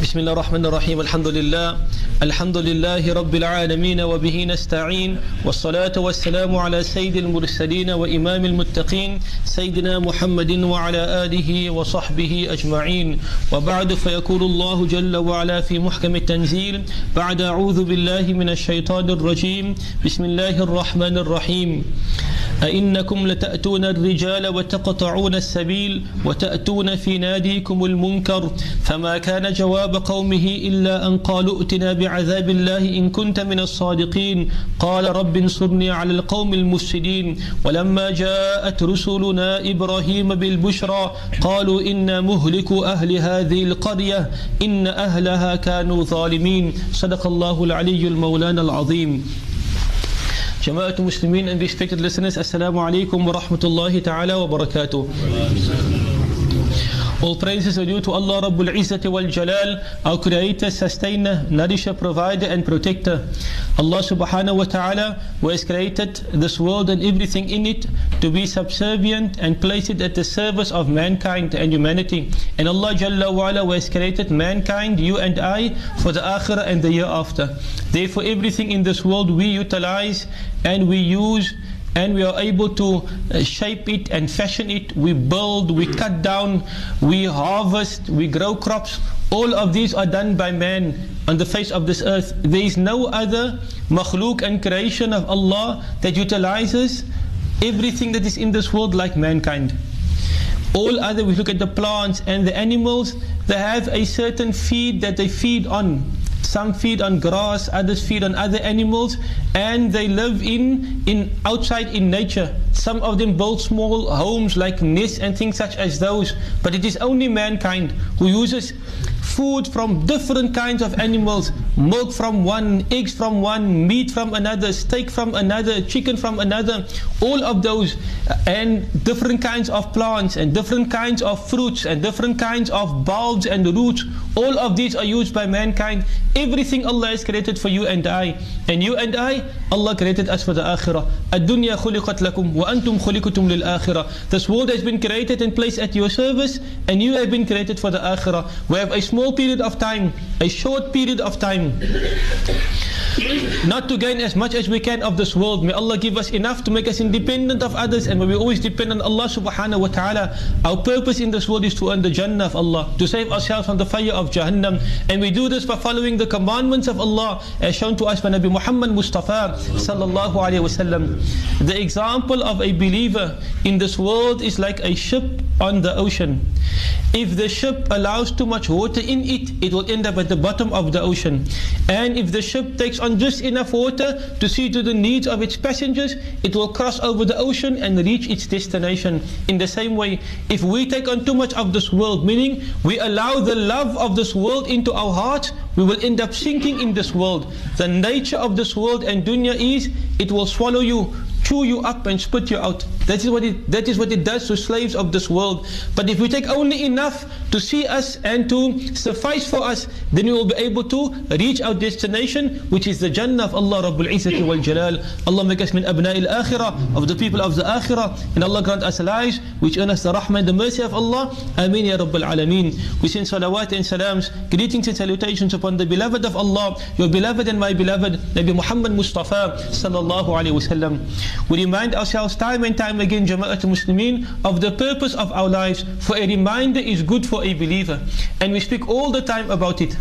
بسم الله الرحمن الرحيم. الحمد لله الحمد لله رب العالمين وبه نستعين. والصلاة والسلام على سيد المرسلين وإمام المتقين سيدنا محمد وعلى آله وصحبه أجمعين. وبعد فيقول الله جل وعلا في محكم التنزيل بعد أعوذ بالله من الشيطان الرجيم. بسم الله الرحمن الرحيم. أئنكم لتأتون الرجال وتقطعون السبيل وتأتون في ناديكم المنكر فما كان جواب قومه إلا أن قالوا ائتنا بعذاب الله إن كنت من الصادقين. قال رب انصرني على القوم المفسدين. ولما جاءت رسلنا إبراهيم بالبشرى قالوا إنا مهلك أهل هذه القرية إن أهلها كانوا ظالمين. صدق الله العلي المولانا العظيم. جماعة المسلمين and respected listeners alaikum wa rahmatullahi ta'ala wa barakatuh All praises are due to Allah Rabbul Izzati wal Jalal, our creator, sustainer, nourisher, provider and protector. Allah subhanahu wa ta'ala who has created this world and everything in it to be subservient and place it at the service of mankind and humanity. And Allah Jalla wa ala who has created mankind, you and I, for the akhirah and the year after. Therefore everything in this world we utilize and we use and we are able to uh, shape it and fashion it. We build, we cut down, we harvest, we grow crops. All of these are done by man on the face of this earth. There is no other makhluk and creation of Allah that utilizes everything that is in this world like mankind. All other, we look at the plants and the animals, they have a certain feed that they feed on. Some feed on grass, others feed on other animals, and they live in, in outside in nature. Some of them build small homes like nests and things such as those. But it is only mankind who uses food from different kinds of animals, milk from one, eggs from one, meat from another, steak from another, chicken from another, all of those, and different kinds of plants, and different kinds of fruits, and different kinds of bulbs and roots. All of these are used by mankind. Everything Allah has created for you and I. And you and I, Allah created us for the akhirah. الدنيا خلقت لكم وأنتم خلقتم للآخرة. This world has been created and placed at your service, and you have been created for the akhirah. We have a small period of time, a short period of time, not to gain as much as we can of this world. May Allah give us enough to make us independent of others, and when we always depend on Allah subhanahu wa ta'ala, our purpose in this world is to earn the Jannah of Allah, to save ourselves from the fire of Jahannam, and we do this by following the commandments of Allah as shown to us by Nabi Muhammad Mustafa sallallahu alaihi wasallam. The example of a believer in this world is like a ship on the ocean. If the ship allows too much water in it, it will end up at the bottom of the ocean. And if the ship takes on just enough water to see to the needs of its passengers, it will cross over the ocean and reach its destination. In the same way, if we take on too much of this world, meaning we allow the love of this world into our hearts, we will end up sinking in this world. The nature of this world and dunya is it will swallow you chew you up and spit you out. That is what it that is what it does to slaves of this world. But if we take only enough to see us and to suffice for us, then we will be able to reach our destination, which is the Jannah of Allah Rabbul Izzati wal Jalal. Allah make us min abna'il akhirah, of the people of the akhirah, and Allah grant us lives which earn us the rahmah and the mercy of Allah. Ameen ya Rabbul Alameen. We send salawat and salams, greetings and salutations upon the beloved of Allah, your beloved and my beloved, Nabi Muhammad Mustafa sallallahu alayhi wasallam. We remind ourselves time and time again, Jama'at Muslimin, of the purpose of our lives. For a reminder is good for a believer. And we speak all the time about it.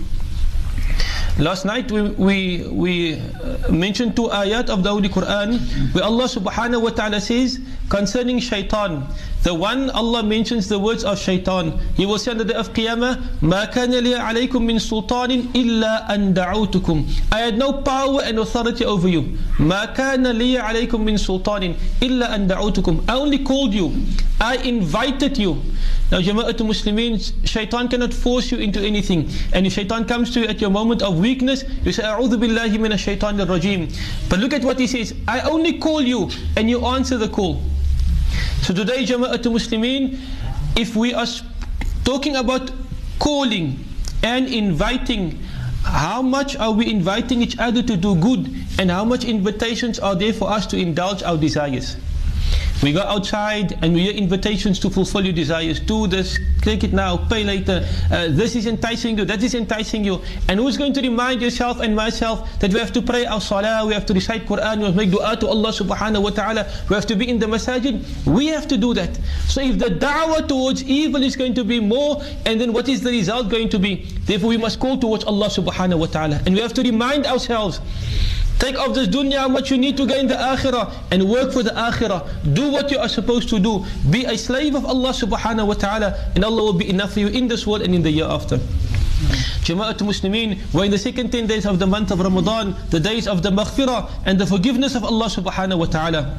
Last night we, we, we uh, mentioned two ayat of the Holy Quran where Allah subhanahu wa ta'ala says concerning shaitan. The one Allah mentions the words of shaitan. He will say on the day of Qiyamah, مَا كَانَ لِي عَلَيْكُم مِّن سُلْطَانٍ إِلَّا أَن دَعَوْتُكُمْ I had no power and authority over you. مَا كَانَ لِي عَلَيْكُم مِّن سُلْطَانٍ إِلَّا أَن دَعَوْتُكُمْ I only called you. I invited you. Now, Jama'atul Muslimin, shaitan cannot force you into anything. And if shaitan comes to you at your moment of weakness, you say, A'udhu billahi min shaitan rajim. But look at what he says. I only call you and you answer the call. So today, Jama'atul Muslimin, if we are talking about calling and inviting, how much are we inviting each other to do good and how much invitations are there for us to indulge our desires? We go outside and we hear invitations to fulfill your desires. Do this, take it now, pay later. Uh, this is enticing you, that is enticing you. And who's going to remind yourself and myself that we have to pray our salah, we have to recite Quran, we have to make dua to Allah subhanahu wa ta'ala, we have to be in the masajid. We have to do that. So if the da'wah towards evil is going to be more, and then what is the result going to be? Therefore we must call towards Allah subhanahu wa ta'ala. And we have to remind ourselves Take off this dunya what you need to gain the akhirah and work for the akhirah. Do what you are supposed to do. Be a slave of Allah subhanahu wa ta'ala and Allah will be enough for you in this world and in the year after. Jama'at Muslimin, we're in the second 10 days of the month of Ramadan, the days of the maghfirah and the forgiveness of Allah subhanahu wa ta'ala.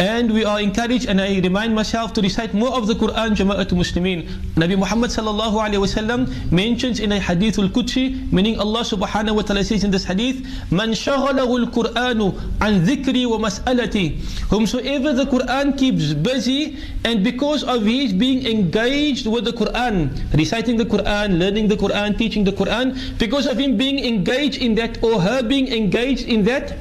And we are encouraged, and I remind myself to recite more of the Quran, Jama'at Muslimin. Nabi Muhammad sallallahu alayhi wasallam mentions in a hadith al-Qudsi, meaning Allah subhanahu wa ta'ala says in this hadith, Man shaghalahu al-Qur'anu an dhikri wa mas'alati. Whomsoever the Quran keeps busy, and because of his being engaged with the Quran, reciting the Quran, learning the Quran, teaching the Quran, because of him being engaged in that, or her being engaged in that,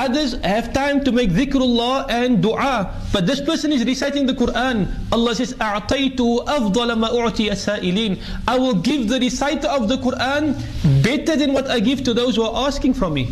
Others have time to make dhikrullah and dua. But this person is reciting the Quran. Allah says, أَعْطَيْتُ أَفْضَلَ مَا أُعْتِيَ السَّائِلِينَ I will give the reciter of the Quran better than what I give to those who are asking from me.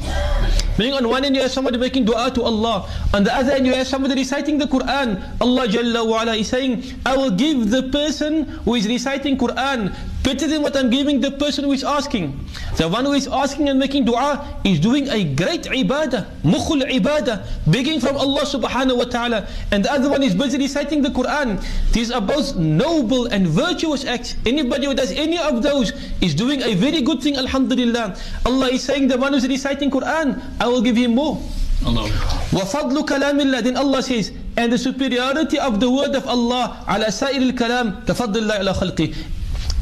Meaning on one end you have somebody making dua to Allah. On the other end you have somebody reciting the Quran. Allah Jalla wa ala is saying, I will give the person who is reciting Quran better than what I'm giving the person who is asking. The one who is asking and making dua is doing a great ibadah, mukhul ibadah, begging from Allah subhanahu wa ta'ala. And the other one is busy reciting the Quran. These are both noble and virtuous acts. Anybody who does any of those is doing a very good thing, alhamdulillah. Allah is saying the one who is reciting Quran, I will give him more. وفضل كلام الله then Allah says and the superiority of the word of Allah على سائر الكلام تفضل الله على خلقه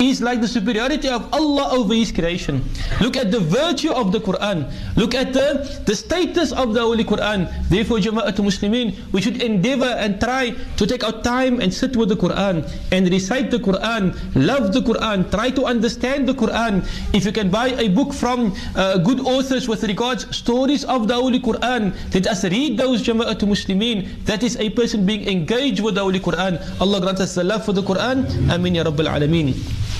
is like the superiority of Allah over His creation. Look at the virtue of the Quran. Look at the, the status of the Holy Quran. Therefore, Jama'at Muslimin, we should endeavor and try to take our time and sit with the Quran and recite the Quran, love the Quran, try to understand the Quran. If you can buy a book from uh, good authors with regards stories of the Holy Quran, let us read those Jama'at Muslimin. That is a person being engaged with the Holy Quran. Allah grant us the love for the Quran. Amin ya Rabbil Alameen.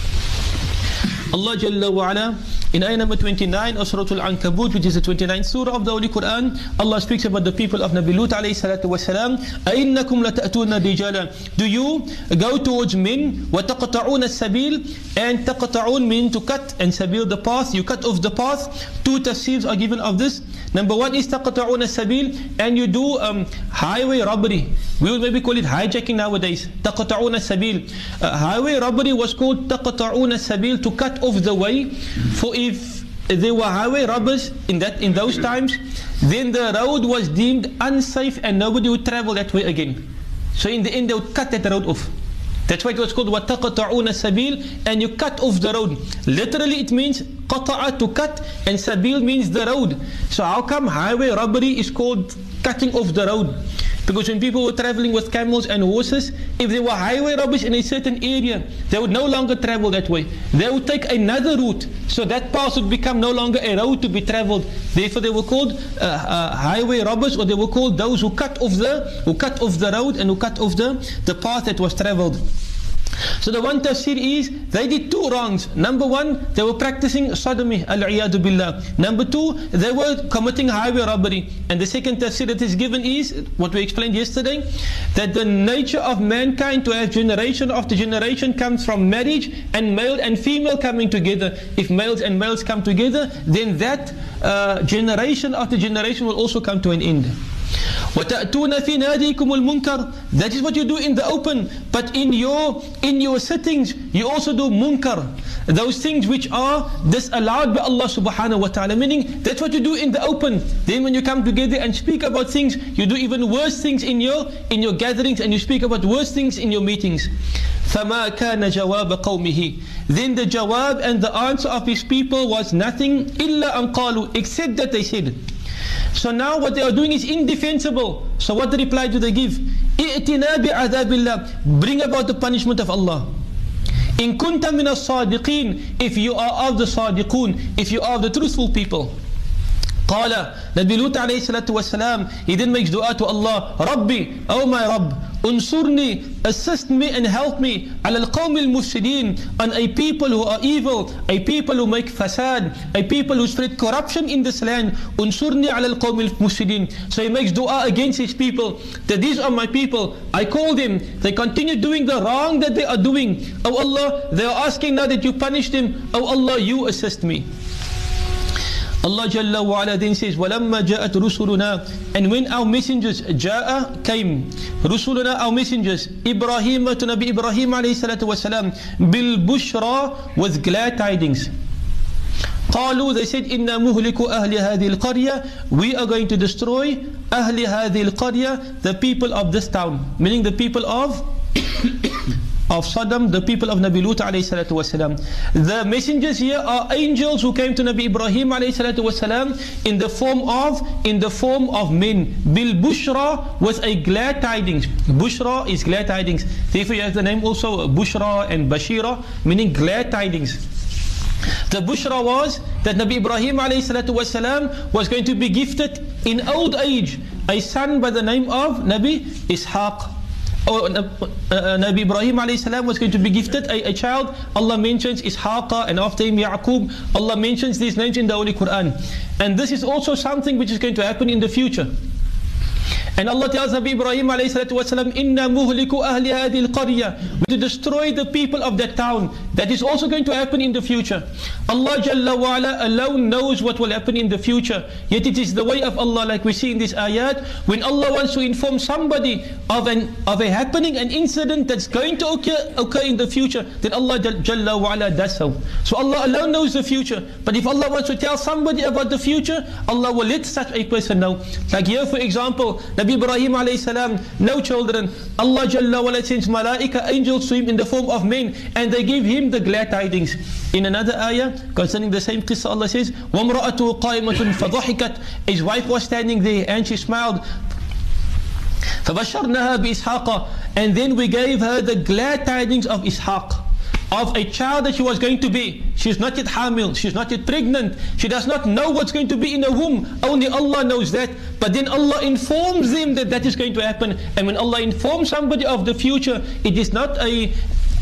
Allah Jalla wa ala in ayah number 29 of Surah Al-Ankabut which is the 29th surah of the Holy Quran Allah speaks about the people of Nabi Lut alayhi salatu wasalam أَإِنَّكُمْ لَتَأْتُونَ رِجَالًا Do you go towards men وَتَقْطَعُونَ السَّبِيل and تَقْطَعُون mean to cut and sabil the path you cut off the path two tafsirs are given of this number one is تَقْطَعُونَ السَّبِيل and you do um, highway robbery we would maybe call it hijacking nowadays تَقْطَعُونَ السَّبِيل uh, highway robbery was called تَقْطَعُونَ السَّبِيل to cut off the way for if there were highway robbers in that in those times, then the road was deemed unsafe and nobody would travel that way again. So in the end they would cut that road off. That's why it was called وَتَقَطَعُونَ السَّبِيل and you cut off the road. Literally it means قطع to cut and sabil means the road. So how come highway robbery is called cutting off the road? Because when people were traveling with camels and horses, if there were highway robbers in a certain area, they would no longer travel that way. They would take another route. So that path would become no longer a road to be traveled. Therefore they were called uh, uh, highway robbers or they were called those who cut off the who cut off the road and who cut off the, the path that was traveled. So the one tafsir is they did two wrongs. Number one, they were practicing sodomy, al-iyadu billah. Number two, they were committing highway robbery. And the second tafsir that is given is what we explained yesterday, that the nature of mankind to have generation after generation comes from marriage and male and female coming together. If males and males come together, then that uh, generation after generation will also come to an end. وَتَأْتُونَ فِي نَادِيكُمُ الْمُنْكَرِ That is what you do in the open. But in your in your sittings, you also do munkar. Those things which are disallowed by Allah subhanahu wa ta'ala. Meaning, that's what you do in the open. Then when you come together and speak about things, you do even worse things in your in your gatherings and you speak about worse things in your meetings. فَمَا كَانَ جَوَابَ قَوْمِهِ Then the jawab and the answer of his people was nothing إِلَّا أَنْ قَالُوا Except that they said, so now what they are doing is indefensible. So what reply do they give? إِئْتِنَا بِعَذَابِ اللَّهِ Bring about the punishment of Allah. In kunta min as-sadiqin, if you are of the sadiqun, if you are of the truthful people. قال Nabi Lut alayhi salatu wasalam, he then makes dua to Allah, Rabbi, oh my Rabb, Unsurni, assist me and help me al qawm al-mufsidin on a people who are evil, a people who make fasad, a people who spread corruption in this land. Unsurni al qawm al-mufsidin. So he makes dua against his people that these are my people. I call them. They continue doing the wrong that they are doing. Oh Allah, they are asking now that you punish them. Oh Allah, you assist me. Allah Jalla wa ala then says, وَلَمَّا جَاءَتْ رُسُلُنَا And when our messengers, جاء came, رُسُلُنَا our messengers, Ibrahim to Nabi Ibrahim alayhi salatu wasalam, بِالْبُشْرَى with glad tidings. قالوا they said إنا مهلك أهل هذه القرية we are going to destroy أهل هذه القرية the people of this town meaning the people of of Sodom, the people of Nabi Lut wasalam. The messengers here are angels who came to Nabi Ibrahim wasalam in the form of in the form of men. Bil Bushra was a glad tidings. Bushra is glad tidings. Therefore you have the name also Bushra and Bashira, meaning glad tidings. The Bushra was that Nabi Ibrahim wasalam was going to be gifted in old age a son by the name of Nabi Ishaq or uh, uh, Nabi Ibrahim alayhi was going to be gifted a, a, child. Allah mentions Ishaqa and after him Yaqub. Allah mentions these names in the Holy Quran. And this is also something which is going to happen in the future. And Allah tells Nabi Ibrahim alayhi salatu wasalam, Inna muhliku ahli hadil qarya. To destroy the people of that town. That is also going to happen in the future. Allah Jalla wa ala alone knows what will happen in the future. Yet it is the way of Allah like we see in this ayat. When Allah wants to inform somebody of an of a happening, an incident that's going to occur, occur in the future, then Allah Jalla wa ala does so. So Allah alone knows the future. But if Allah wants to tell somebody about the future, Allah will let such a person know. Like here for example, Nabi Ibrahim alayhi salam, no children. Allah Jalla wa sends malaika, angels to him in the form of men, and they give him the glad tidings. In another ayah, concerning the same qissa, Allah says, وَامْرَأَتُهُ قَائِمَةٌ فَضَحِكَتْ His wife was standing there and she smiled. فَبَشَّرْنَهَا بِإِسْحَاقَ And then we gave her the glad tidings of Ishaq of a child that she was going to be. She's not yet hamil, she's not yet pregnant, she does not know what's going to be in her womb. Only Allah knows that. But then Allah informs them that that is going to happen. And when Allah informs somebody of the future, it is not a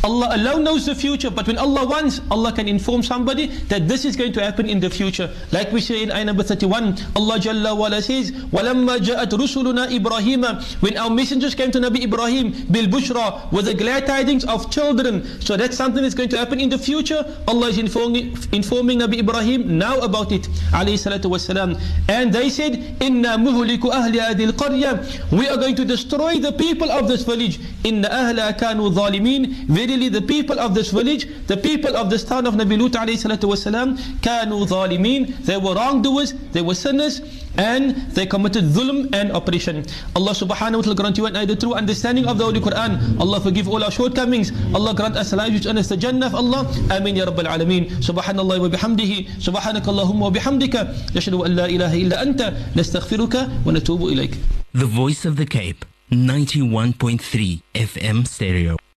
Allah alone knows the future, but when Allah wants, Allah can inform somebody that this is going to happen in the future. Like we say in ayah number 31, Allah Jalla wala says, وَلَمَّا جَاءَتْ رُسُلُنَا إِبْرَاهِيمَ When our messengers came to Nabi Ibrahim, bil bushra, with the glad tidings of children. So that's something that's going to happen in the future. Allah is informing, informing Nabi Ibrahim now about it. And they said, إِنَّا مُهُلِكُ أَهْلِ هَذِي الْقَرْيَةِ We are going to destroy the people of this village. إِنَّ أَهْلَا كَانُوا ظَالِمِينَ Verily the people of this village, the people of this town of Nabi Lut alayhi salatu wasalam, كانوا ظالمين, they were wrongdoers, they were sinners, and they committed dhulm and oppression. Allah subhanahu wa ta'ala grant you and I the true understanding of the Holy Quran. Allah forgive all our shortcomings. Allah grant us life which earns the Jannah of Allah. Ameen ya Rabbal Alameen. Subhanallah wa bihamdihi. Subhanak Allahumma wa bihamdika. Yashadu an la ilaha illa anta. Nastaghfiruka wa natubu ilayk. The Voice of the Cape, 91.3 FM stereo.